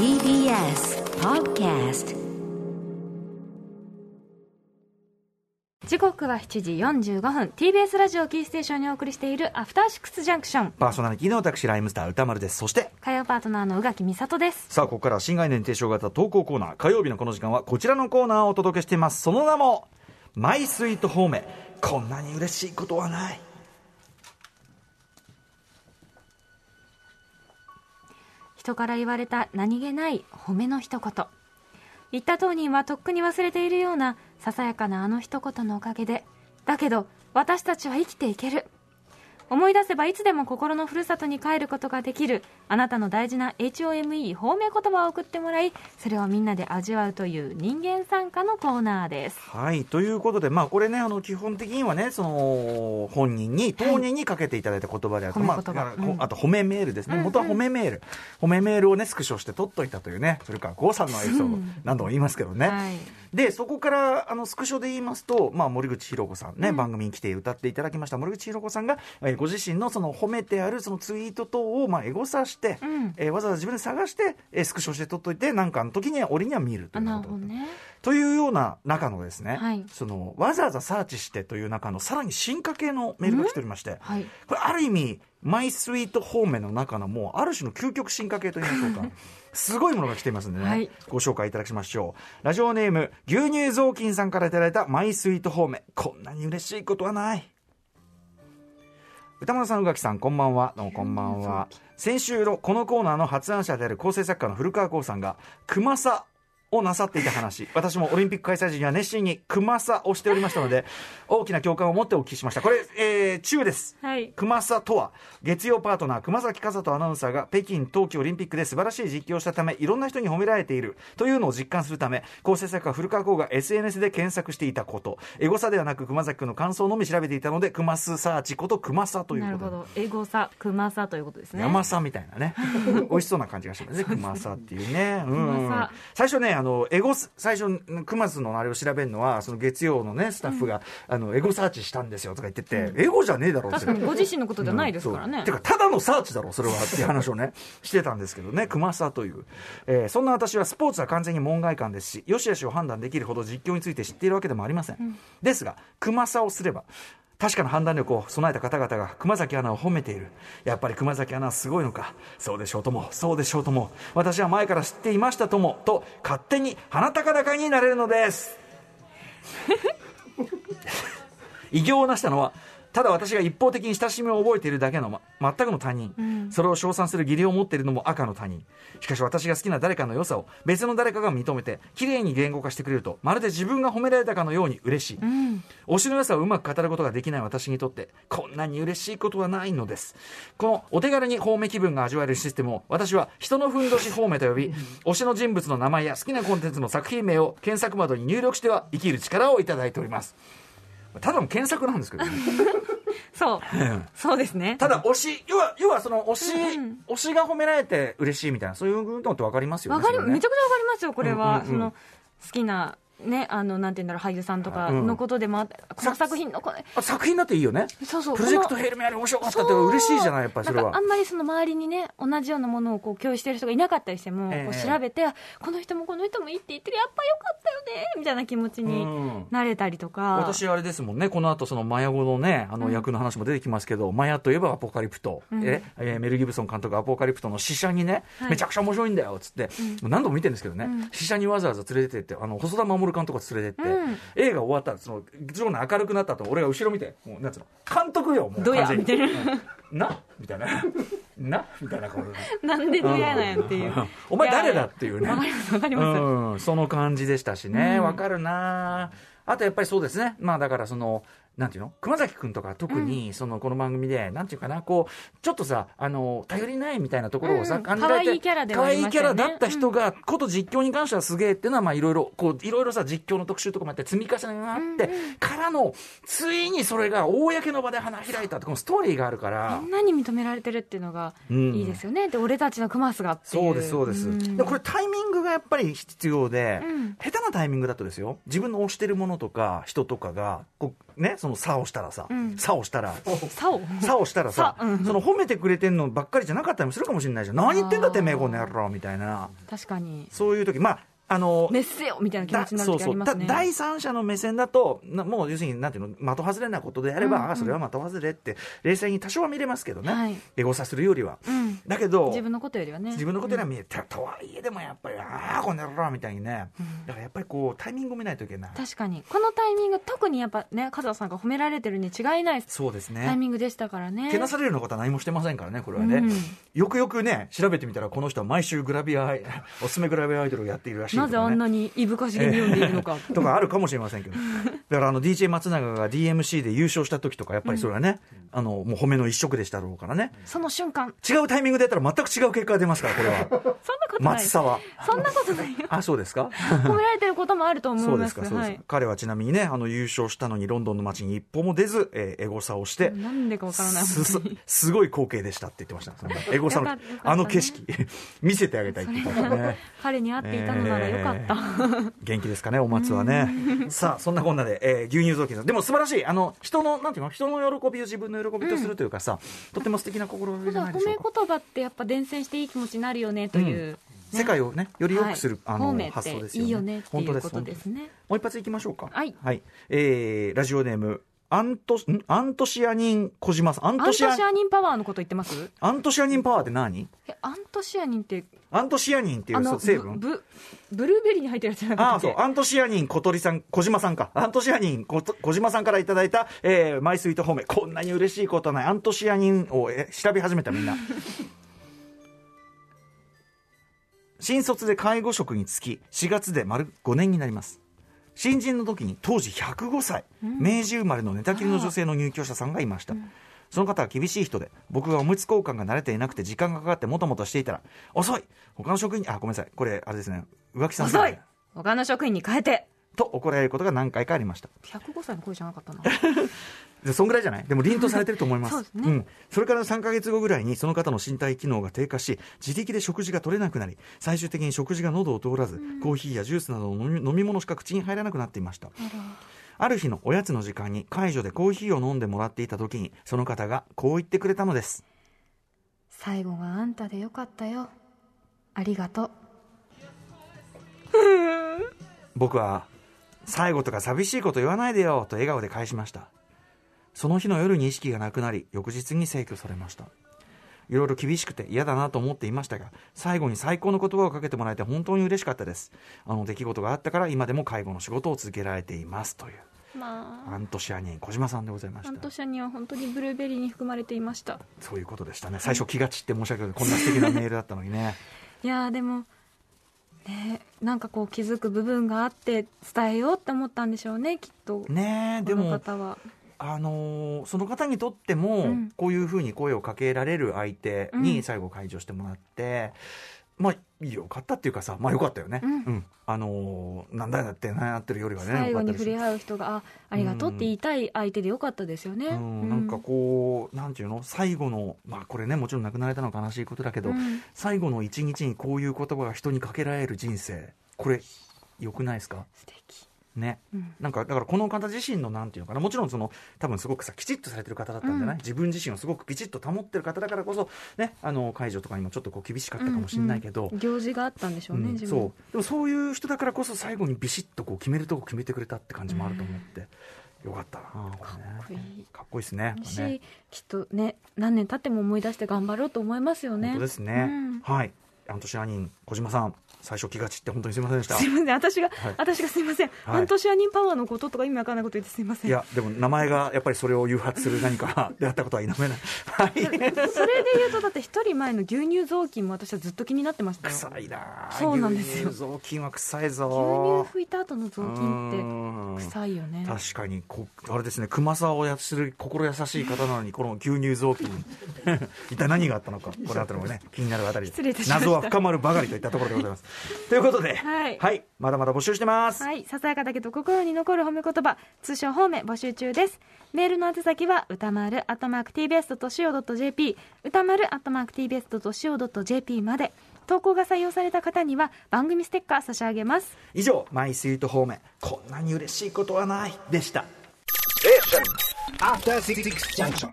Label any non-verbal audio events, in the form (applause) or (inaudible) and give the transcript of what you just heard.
TBS Podcast 時刻は7時45分。TBS ラジオキーステーションにお送りしているアフターシックスジャンクション。パーソナリティの私ライムスター歌丸です。そして火曜パートナーの宇垣美里です。さあここからは新概念提唱型投稿コーナー。火曜日のこの時間はこちらのコーナーをお届けしています。その名もマイスイートホームこんなに嬉しいことはない人から言われた何気ない褒めの一言。言った当人はとっくに忘れているようなささやかなあの一言のおかげで。だけど私たちは生きていける。思い出せばいつでも心のふるさとに帰ることができるあなたの大事な HOME 褒め言葉を送ってもらいそれをみんなで味わうという人間参加のコーナーです。はいということでまあこれねあの基本的にはねその本人に当人にかけていただいた言葉であると、はいまあうん。あと褒めメールですね、うんうん。元は褒めメール。褒めメールをねスクショして取っといたというねそれから郷さんのエピソード、うん。何度も言いますけどね、はいでそこからあのスクショで言いますと、まあ、森口博子さんね、うん。番組に来て歌っていただきました森口博子さんが、えーご自身のその褒めてあるそのツイート等をまあエゴサして、うん。えーわざわざ自分で探して、えースクショして撮っといてなんかの時には折には見るとあいうことなるほどね。というような中のですね、はい。そのわざわざサーチしてという中のさらに進化系のメールが来ておりまして、はい。これある意味マイスイート方面の中のもうある種の究極進化系といいましょうか (laughs) すごいものが来ていますんでね、はい。ご紹介いただきましょう。ラジオネーム牛乳雑巾さんからいただいたマイスイート方面こんなに嬉しいことはない。歌丸さん宇垣さんこんばんは。どうもこんばんは。先週のこのコーナーの発案者である構成作家の古川光さんが熊さをなさっていた話。私もオリンピック開催時には熱心に熊さをしておりましたので大きな共感を持ってお聞きしました。これ、えー、中です。はい。熊さとは月曜パートナー熊崎和人アナウンサーが北京冬季オリンピックで素晴らしい実況をしたためいろんな人に褒められているというのを実感するため構成作家古川光が SNS で検索していたこと。エゴサではなく熊崎君の感想のみ調べていたので熊スサーチこと熊さというなることで。ほど。エゴさ熊さということですね。山さみたいなね。美味しそうな感じがしますね。熊さっていうね。うん。最初ねあのエゴス最初熊津のあれを調べるのはその月曜のねスタッフが、あのエゴサーチしたんですよとか言ってて、エゴじゃねえだろう確かにご自身のことじゃないですからね。そうてかただのサーチだろそれはっていう話をね (laughs) してたんですけどね熊さという、えーそんな私はスポーツは完全に門外漢ですしよしよしを判断できるほど実況について知っているわけでもありません、ですが熊さをすれば確かな判断力を備えた方々が熊崎アナを褒めている。やっぱり熊崎アナはすごいのか。そうでしょうともそうでしょうとも。私は前から知っていましたともと勝手に鼻高々になれるのです。(laughs) 偉業を成したのはただ私が一方的に親しみを覚えているだけの、ま、全くの他人、それを称賛する義理を持っているのも赤の他人。しかし私が好きな誰かの良さを別の誰かが認めて綺麗に言語化してくれるとまるで自分が褒められたかのように嬉しい、推しの良さをうまく語ることができない私にとってこんなに嬉しいことはないのです。このお手軽に褒め気分が味わえるシステムを私は人のふんどし褒めと呼び推しの人物の名前や好きなコンテンツの作品名を検索窓に入力しては生きる力をいただいておりますただの検索なんですけどね。(laughs) そう。そうですね。ただ推し要は要はその推し、うん推しが褒められて嬉しいみたいなそういうのって分かりますよねわかりめちゃくちゃわかりますよこれは、その好きなねあのなんて言うんだろう俳優さんとかのことでもあって、この作品のこれあ作品だっていいよね。そうそう。プロジェクトヘイルメアリー面白かったって嬉しいじゃないやっぱりそれは。あんまりその周りにね同じようなものをこう共有してる人がいなかったりしても、え。えこう調べてあこの人もこの人もいいって言ってるやっぱよかったよねみたいな気持ちにうん。なれたりとか、私あれですもんねこの後そのマヤ語のねあの役の話も出てきますけど、マヤといえばアポカリプト、うん。ええーメル・ギブソン監督アポカリプトの死者にね、はい。めちゃくちゃ面白いんだよっつって、何度も見てるんですけどね、うん。死者にわざわざ連れてってあの細田守監督が連れてって、うん。映画終わったらその徐々に明るくなったと俺が後ろ見てもうなんつうの監督よもうどや完全に。な。みたいな。(laughs) なみたいな顔でなんでどうやなんやっていう。お前誰だっていうね。わかりますわかります、うん、その感じでしたしね、うん。わ、かるな。あとやっぱりそうですね、まあだからその、なんていうの？熊崎君とか特に、その、この番組で、なんていうかな、こう、ちょっとさ、あの、頼りないみたいなところをさ、うん。感じられて、可愛いキャラ可愛いキャラだった人が、こと実況に関してはすげえっていうのは、まあいろいろ、こう、いろいろさ、実況の特集とかもやって積み重ねがあって、からの、ついにそれが公の場で花開いたって、このストーリーがあるから。み、んなに認められてるっていうのがうん。いいですよね、で俺たちのクマスがっていう。そうです、そうです。ん。でこれタイミングがやっぱり必要で、うん。下手なタイミングだとですよ、自分の推してるものとか人とかが、こう、ねその差をしたらさ、うん。差をしたらさお差をしたらさ、さうん。その褒めてくれてんのばっかりじゃなかったりもするかもしれないじゃん。何言ってんだてめえこの野郎みたいな。確かに。そういう時まああのメッセよみたいな気持だちになるそうそうだ時ありますね。第三者の目線だとなもう要するになんていうの的外れなことであれば、うん。うんあそれは的外れって冷静に多少は見れますけどね、はい。エゴサするよりは。うん。だけど自分のことよりはね。自分のことには見えて、とはいえでもやっぱりああこの野郎みたいにね、うん。だからやっぱりこうタイミングを見ないといけない。確かに。このタイミング特にやっぱね加藤さんが褒められてるに違いないそうですタイねミングでしたからね。けなされるようなことは何もしてませんからねこれはね、うん。よくよくね調べてみたらこの人は毎週グラビアおすすめグラビアアイドルをやっているらしいね、なぜあんなにいぶかしげに読んでいるのか、(laughs) とかあるかもしれませんけど。(laughs) だからあの DJ 松永が DMC で優勝した時とかやっぱりそれはね、あのもう褒めの一色でしたろうからね。その瞬間。違うタイミングでやったら全く違う結果が出ますからこれは。(laughs) そんなことない。松沢。そんなことないよ。あそうですか？褒められてることもあると思いそうまですすかそうですか、はい。彼はちなみにねあの優勝したのにロンドンの街に一歩も出ず、えーエゴサをして、なんでかわからないすすごい光景でしたって言ってました。エゴサのねあの景色見せてあげたいって言ってましたね。彼に会っていたのならよかった、元気ですかねお松はね。さあそんなこんなで、えー牛乳雑巾さん。でも素晴らしいあの人のなんていうの人の喜びを自分の喜びとするというかさ、とても素敵な心がけじゃないで褒めしょうか。言葉ってやっぱ伝染していい気持ちになるよねという、ね。世界をねより良くする、はい。あの発想ですよね。いいよねって本当いうことですね。もう一発いきましょうか。はい。えーラジオネームアントん？アントシアニン小島さん。アントシアアニンパワーのこと言ってます？アントシアニンパワーって何？えアントシアニンってアントシアニンっていう成分？ブブブルーベリーに入ってるやつじゃなああそう。アントシアニン小鳥さん小島さんか。アントシアニン小小島さんからいただいた、えーマイスイート褒め。こんなに嬉しいことはない。アントシアニンを、え調べ始めたみんな。新卒で介護職に就き4月で丸5年になります新人の時に当時105歳、明治生まれの寝たきりの女性の入居者さんがいました、その方は厳しい人で僕がおむつ交換が慣れていなくて時間がかかってもともとしていたら遅い。他の職員にあごめんなさい。これあれですね。浮気さん遅い。他の職員に変えて。と怒られることが何回かありました。105歳の声じゃなかったな。で (laughs) そんぐらいじゃない？でも凛とされてると思います。(laughs) そうですね。ん、それから3か月後ぐらいにその方の身体機能が低下し自力で食事が取れなくなり最終的に食事が喉を通らず、コーヒーやジュースなどの飲み物しか口に入らなくなっていました。ある日のおやつの時間に介助でコーヒーを飲んでもらっていた時にその方がこう言ってくれたのです。最後があんたでよかったよ。ありがとう。(laughs) 僕は最後とか寂しいこと言わないでよと笑顔で返しましたその日の夜に意識がなくなり翌日に逝去されました。いろいろ厳しくて嫌だなと思っていましたが最後に最高の言葉をかけてもらえて本当に嬉しかったです。あの出来事があったから今でも介護の仕事を続けられていますという。まあ。アントシアニン小島さんでございました。半年には本当にブルーベリーに含まれていました。そういうことでしたね。最初気が散って申し訳ない。こんな素敵なメールだったのにね。(laughs) いやーでもねなんかこう気づく部分があって伝えようって思ったんでしょうねきっと。このねえでも方はあのーその方にとっても、うん。こういうふうに声をかけられる相手に最後解除してもらって、まあよかったっていうかさまあよかったよね、うん。あのーなんだよってなってるよりはね最後に触れ合う人があありがとうって言いたい相手でよかったですよね、うん、なんかこうなんていうの？最後のまあこれねもちろん亡くなられたのは悲しいことだけど、うん。最後の一日にこういう言葉が人にかけられる人生これよくないですか？素敵ね、うん。なんかだからこの方自身のなんていうのかな。もちろんその多分すごくさきちっとされてる方だったんじゃない、うん。自分自身をすごくきちっと保ってる方だからこそねあの解除とかにもちょっとこう厳しかったかもしれないけど、うん。うん行事があったんでしょうね、うん。自分。そう。でもそういう人だからこそ最後にビシッとこう決めるとこ決めてくれたって感じもあると思って、よかったなこれね。こいい。かっこいいですね。ね。きっとね何年経っても思い出して頑張ろうと思いますよね。本当ですね、うん。はいアントシアニン小島さん最初気が散って本当にすみませんでした。すいません。私が、はい。私がすいません、はい。アントシアニンパワーのこととか意味わかんないこと言ってすいません。いやでも名前がやっぱりそれを誘発する何かであったことは否めないはいそれで言うとだって一人前の牛乳雑巾も私はずっと気になってましたよ。臭いなそうなんですよ。牛乳雑巾は臭い牛ぞ乳拭いた後の雑巾って臭いよね。確かに。こあれですね。熊沢をやする心優しい方なのにこの牛乳雑巾。(laughs) 一体何があったのかこの辺りもね気になるあたり。失礼いたしました。謎は深まるばかりといったところでございます。(laughs) ということではい。まだまだ募集してます、はい。ささやかだけど心に残る褒め言葉通称褒め募集中です。メールの宛先は歌丸アットマーク TBS.CO.JP 歌丸アットマーク TBS.CO.JP まで。投稿が採用された方には番組ステッカー差し上げます。以上マイスイート方面こんなに嬉しいことはない。でした。After Six Junction.